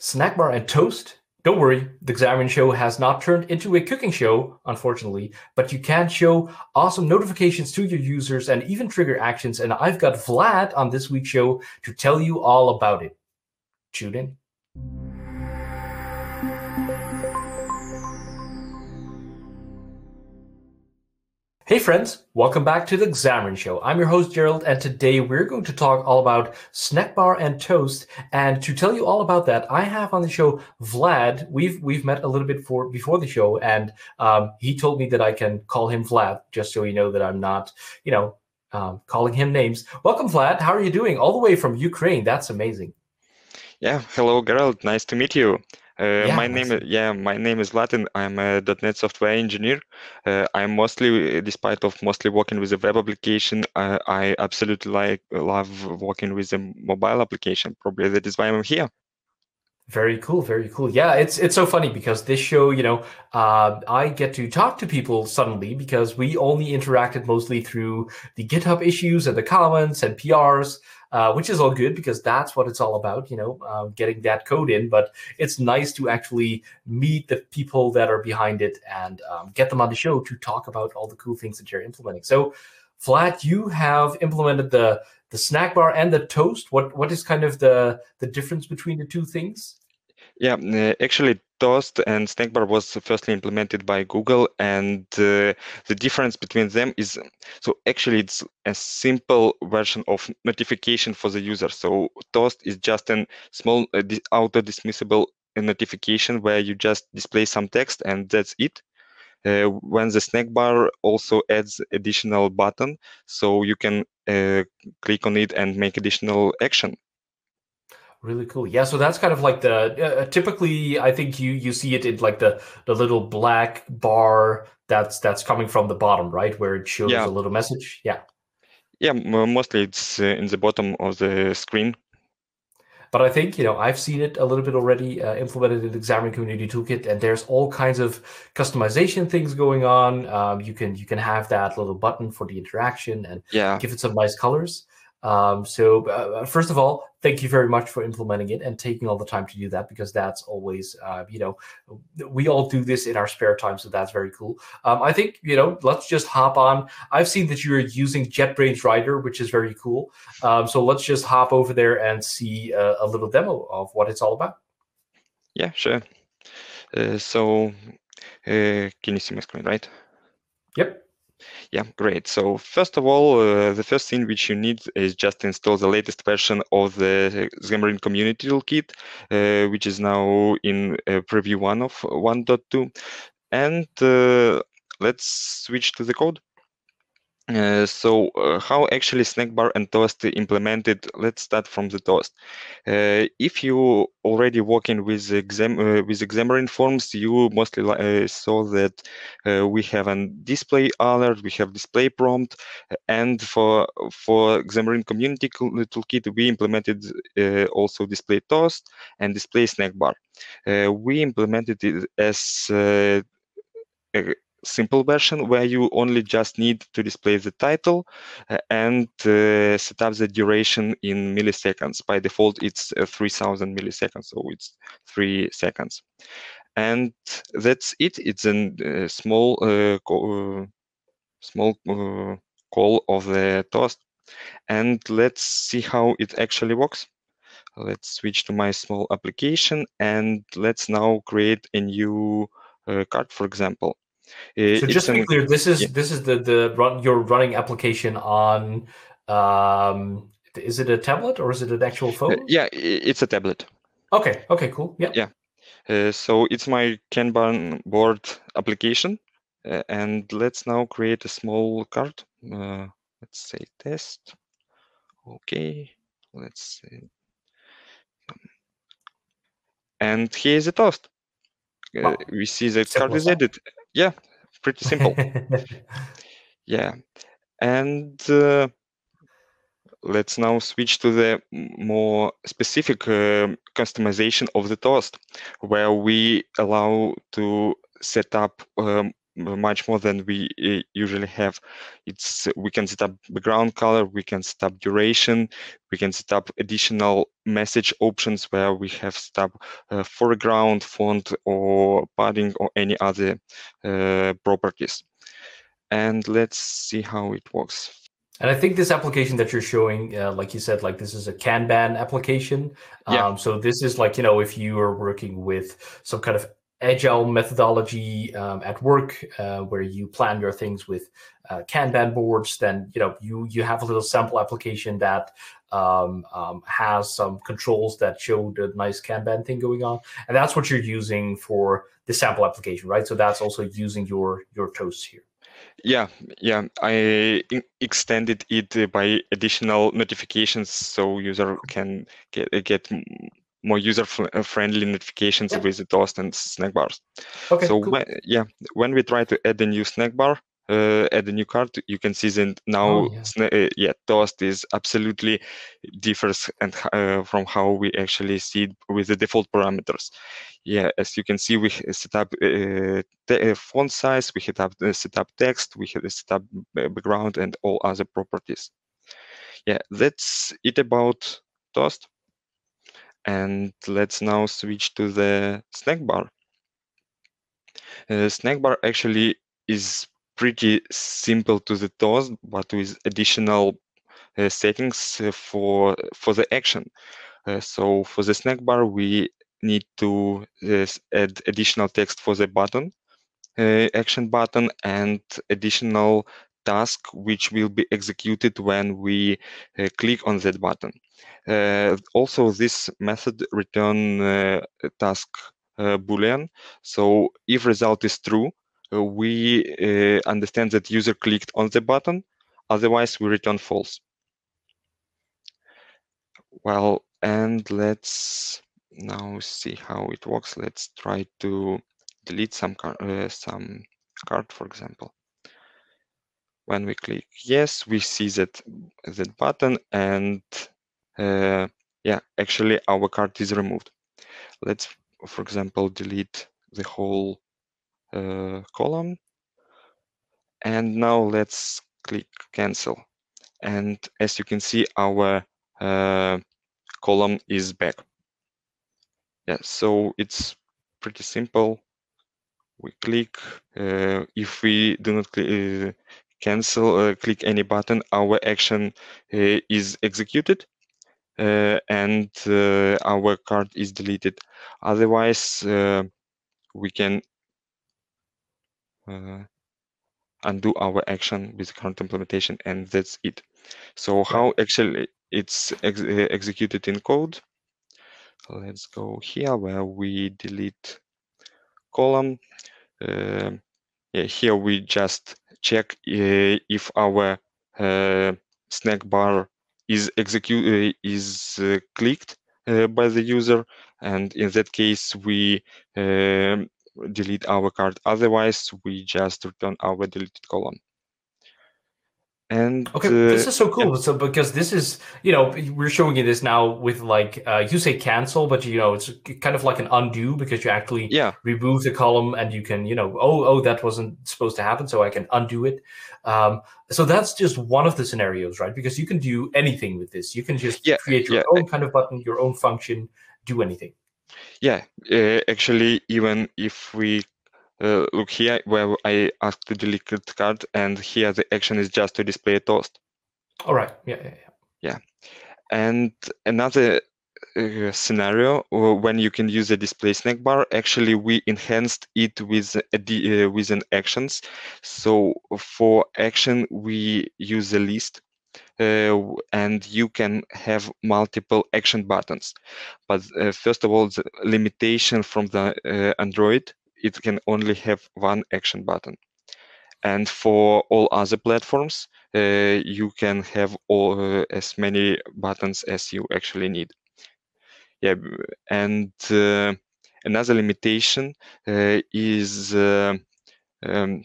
snack bar and toast. Don't worry, the Xamarin Show has not turned into a cooking show, unfortunately, but you can show awesome notifications to your users and even trigger actions. And I've got Vlad on this week's show to tell you all about it. Tune in. Hey friends, welcome back to the Xamarin Show. I'm your host Gerald, and today we're going to talk all about snack bar and toast. And to tell you all about that, I have on the show Vlad. We've we've met a little bit for before the show, and um, he told me that I can call him Vlad, just so you know that I'm not, you know, um, calling him names. Welcome, Vlad. How are you doing? All the way from Ukraine. That's amazing. Yeah, hello, Gerald. Nice to meet you. Uh, yeah, my name is yeah, my name is Latin. I'm a .NET software engineer. Uh, I'm mostly, despite of mostly working with a web application, uh, I absolutely like love working with a mobile application. Probably that is why I'm here. Very cool, very cool. Yeah, it's it's so funny because this show, you know, uh, I get to talk to people suddenly because we only interacted mostly through the GitHub issues and the comments and PRs uh, which is all good because that's what it's all about, you know, uh, getting that code in. But it's nice to actually meet the people that are behind it and um, get them on the show to talk about all the cool things that you're implementing. So, Vlad, you have implemented the the snack bar and the toast. What what is kind of the the difference between the two things? Yeah, uh, actually, Toast and Snackbar was firstly implemented by Google, and uh, the difference between them is so actually it's a simple version of notification for the user. So Toast is just a small uh, auto dismissible notification where you just display some text and that's it. Uh, when the snack bar also adds additional button, so you can uh, click on it and make additional action. Really cool. Yeah, so that's kind of like the uh, typically I think you you see it in like the the little black bar that's that's coming from the bottom, right, where it shows yeah. a little message. Yeah. Yeah, mostly it's uh, in the bottom of the screen. But I think you know I've seen it a little bit already uh, implemented in the Xamarin Community Toolkit, and there's all kinds of customization things going on. Um, you can you can have that little button for the interaction and yeah. give it some nice colors. Um, so uh, first of all, thank you very much for implementing it and taking all the time to do that because that's always, uh, you know, we all do this in our spare time, so that's very cool. Um, I think you know, let's just hop on. I've seen that you're using JetBrains Rider, which is very cool. Um, so let's just hop over there and see a, a, little demo of what it's all about. Yeah, sure. Uh, so uh, can you see my screen, right? Yep. Yeah, great. So first of all, uh, the first thing which you need is just install the latest version of the Xamarin Community Toolkit, uh, which is now in uh, preview 1 of 1.2. And uh, let's switch to the code. Uh, so uh, how actually snack bar and toast implemented? Let's start from the toast. Uh, if you already working with exam uh, with xamarin forms you mostly uh, saw that we have a display alert we have display prompt and for for xamarin community toolkit we implemented also display toast and display snack bar. We implemented it as simple version where you only just need to display the title uh, and uh, set up the duration in milliseconds. By default, it's uh, 3000 milliseconds, so it's three seconds. And that's it. It's a uh, small, uh, uh, small call of the toast. And let's see how it actually works. Let's switch to my small application and let's now create a new card, for example. So just to be clear, this is yeah. this is the the run your running application on. Um, is it a tablet or is it an actual uh, phone? Uh, yeah, it's a tablet. Okay. Okay. Cool. Yeah. Yeah. Uh, so it's my Kanban board application, uh, and let's now create a small card. Uh, let's say test. Okay. Let's see. And here's the toast. Uh, wow. we see the card is added yeah, pretty simple. yeah, and uh, let's now switch to the more specific uh, customization of the toast, where we allow to set up um, much more than we uh, usually have. It's we can set up background color, we can set up duration, we can set up additional message options where we have set up uh, foreground, font, or padding, or any other uh, properties. And let's see how it works. And I think this application that you're showing, uh, like you said, like this is a Kanban application. Yeah. Um, so this is like, you know, if you are working with some kind of agile methodology um, at work uh, where you plan your things with uh, kanban boards then you know you you have a little sample application that um, um, has some controls that show the nice kanban thing going on. And that's what you're using for the sample application right? So that's also using your your toasts here. Yeah yeah. I extended it by additional notifications so user can get get more user-friendly uh, notifications yeah. with the toast and snack bars. Okay, so cool. when, yeah, when we try to add a new snack bar, uh, add a new card, you can see that now, oh, yeah. Uh, yeah. toast is absolutely differs and uh, from how we actually see it with the default parameters. Yeah, as you can see, we set up uh, the uh, font size, we set up set up text, we have set up background and all other properties. Yeah, that's it about toast. And let's now switch to the snack bar. Uh, snack bar actually is pretty simple to the toast, but with additional uh, settings uh, for for the action. Uh, so for the snack bar, we need to uh, add additional text for the button, uh, action button, and additional task which will be executed when we click on that button. Uh, also, this method return uh, task uh, boolean. So if result is true, we understand that user clicked on the button. Otherwise, we return false. Well, and let's now see how it works. Let's try to delete some car uh, some card, for example. When we click yes, we see that that button and uh, yeah, actually our card is removed. Let's, for example, delete the whole uh, column. And now let's click cancel. And as you can see, our uh, column is back. Yeah, so it's pretty simple. We click. Uh, if we do not uh, cancel, uh, click any button, our action uh, is executed uh, and uh, our card is deleted. Otherwise, uh, we can undo our action with current implementation and that's it. So how actually it's ex executed in code. Let's go here where we delete column. Uh, yeah, here we just check uh, if our uh, snack bar is execute uh, is clicked by the user, and in that case we delete our card. Otherwise, we just return our deleted column. And okay, uh, this is so cool. Yeah. So because this is, you know, we're showing you this now with like uh, you say cancel, but you know, it's kind of like an undo because you actually yeah. remove the column and you can, you know, oh oh that wasn't supposed to happen, so I can undo it. Um, so that's just one of the scenarios, right? Because you can do anything with this. You can just yeah, create your own kind of button, your own function, do anything. Yeah, uh, actually, even if we uh, look here where I asked to delete the card, and here the action is just to display a toast. All right. Yeah, yeah, yeah. Yeah. And another uh, scenario uh, when you can use a display snack bar, actually we enhanced it with a, uh, with an actions. So for action, we use a list. Uh, and you can have multiple action buttons. But uh, first of all, the limitation from the uh, Android it can only have one action button. And for all other platforms, uh, you can have all uh, as many buttons as you actually need. Yeah, and uh, another limitation uh, is, um,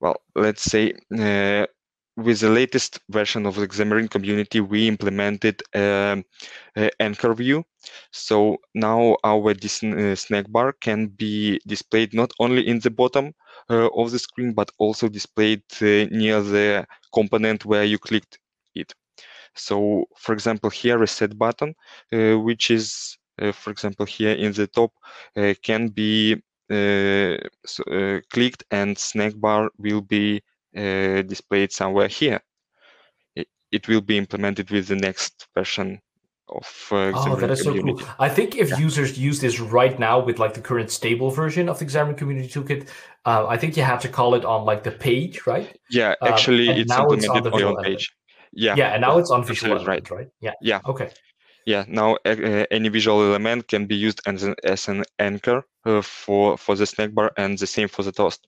well, let's say with the latest version of the Xamarin community, we implemented um, anchor view. So now our uh, snack bar can be displayed not only in the bottom uh, of the screen, but also displayed uh, near the component where you clicked it. So, for example, here a set button, uh, which is, uh, for example, here in the top, uh, can be so, clicked and snack bar will be displayed somewhere here. It, it will be implemented with the next version of uh, oh that is community. so cool. I think if yeah. users use this right now with like the current stable version of the xamarin community toolkit uh, i think you have to call it on like the page right? Yeah um, actually it's implemented it's on the on page. Yeah yeah and now yeah, it's on visual element, right. right? Yeah. Yeah. Okay. Yeah now uh, any visual element can be used as an, as an anchor uh, for for the snack bar and the same for the toast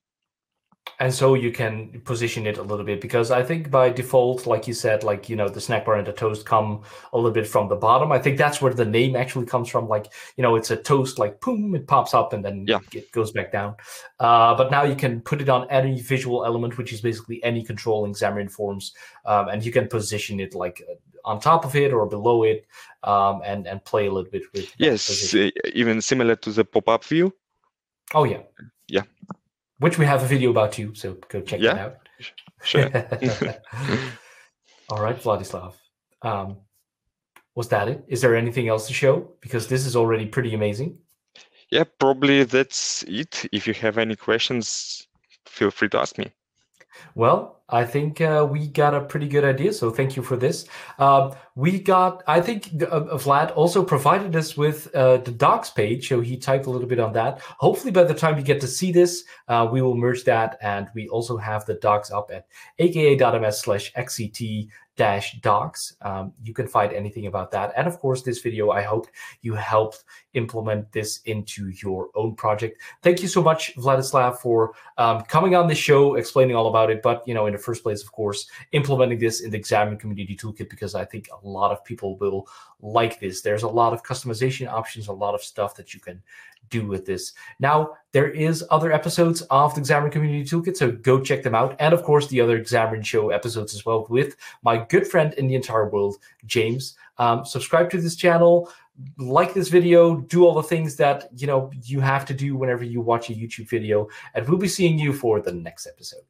and so you can position it a little bit because I think by default, like you said, like you know the snack bar and the toast come a little bit from the bottom. I think that's where the name actually comes from. Like you know, it's a toast, like boom, it pops up and then yeah. it goes back down. Uh, but now you can put it on any visual element, which is basically any controlling Xamarin Forms, um, and you can position it like uh, on top of it or below it, um, and and play a little bit with. Yes, even similar to the pop-up view. Oh yeah. Yeah which we have a video about too. So go check yeah, that out. Sure. All right, Vladislav. Um, was that it? Is there anything else to show? Because this is already pretty amazing. Yeah, probably that's it. If you have any questions, feel free to ask me. Well, I think uh, we got a pretty good idea. So thank you for this. Um, we got, I think uh, Vlad also provided us with uh, the docs page. So he typed a little bit on that. Hopefully, by the time you get to see this, uh, we will merge that. And we also have the docs up at aka.ms slash xct dash docs. Um, you can find anything about that. And of course, this video, I hope you helped implement this into your own project. Thank you so much, Vladislav, for um, coming on the show, explaining all about it. But, you know, in the first place, of course, implementing this in the Xamarin Community Toolkit, because I think a lot of people will like this. There's a lot of customization options, a lot of stuff that you can do with this. Now, there is other episodes of the Xamarin Community Toolkit, so go check them out. And of course, the other Xamarin Show episodes as well with my good friend in the entire world, James. Um, subscribe to this channel, like this video, do all the things that you know you have to do whenever you watch a YouTube video, and we'll be seeing you for the next episode.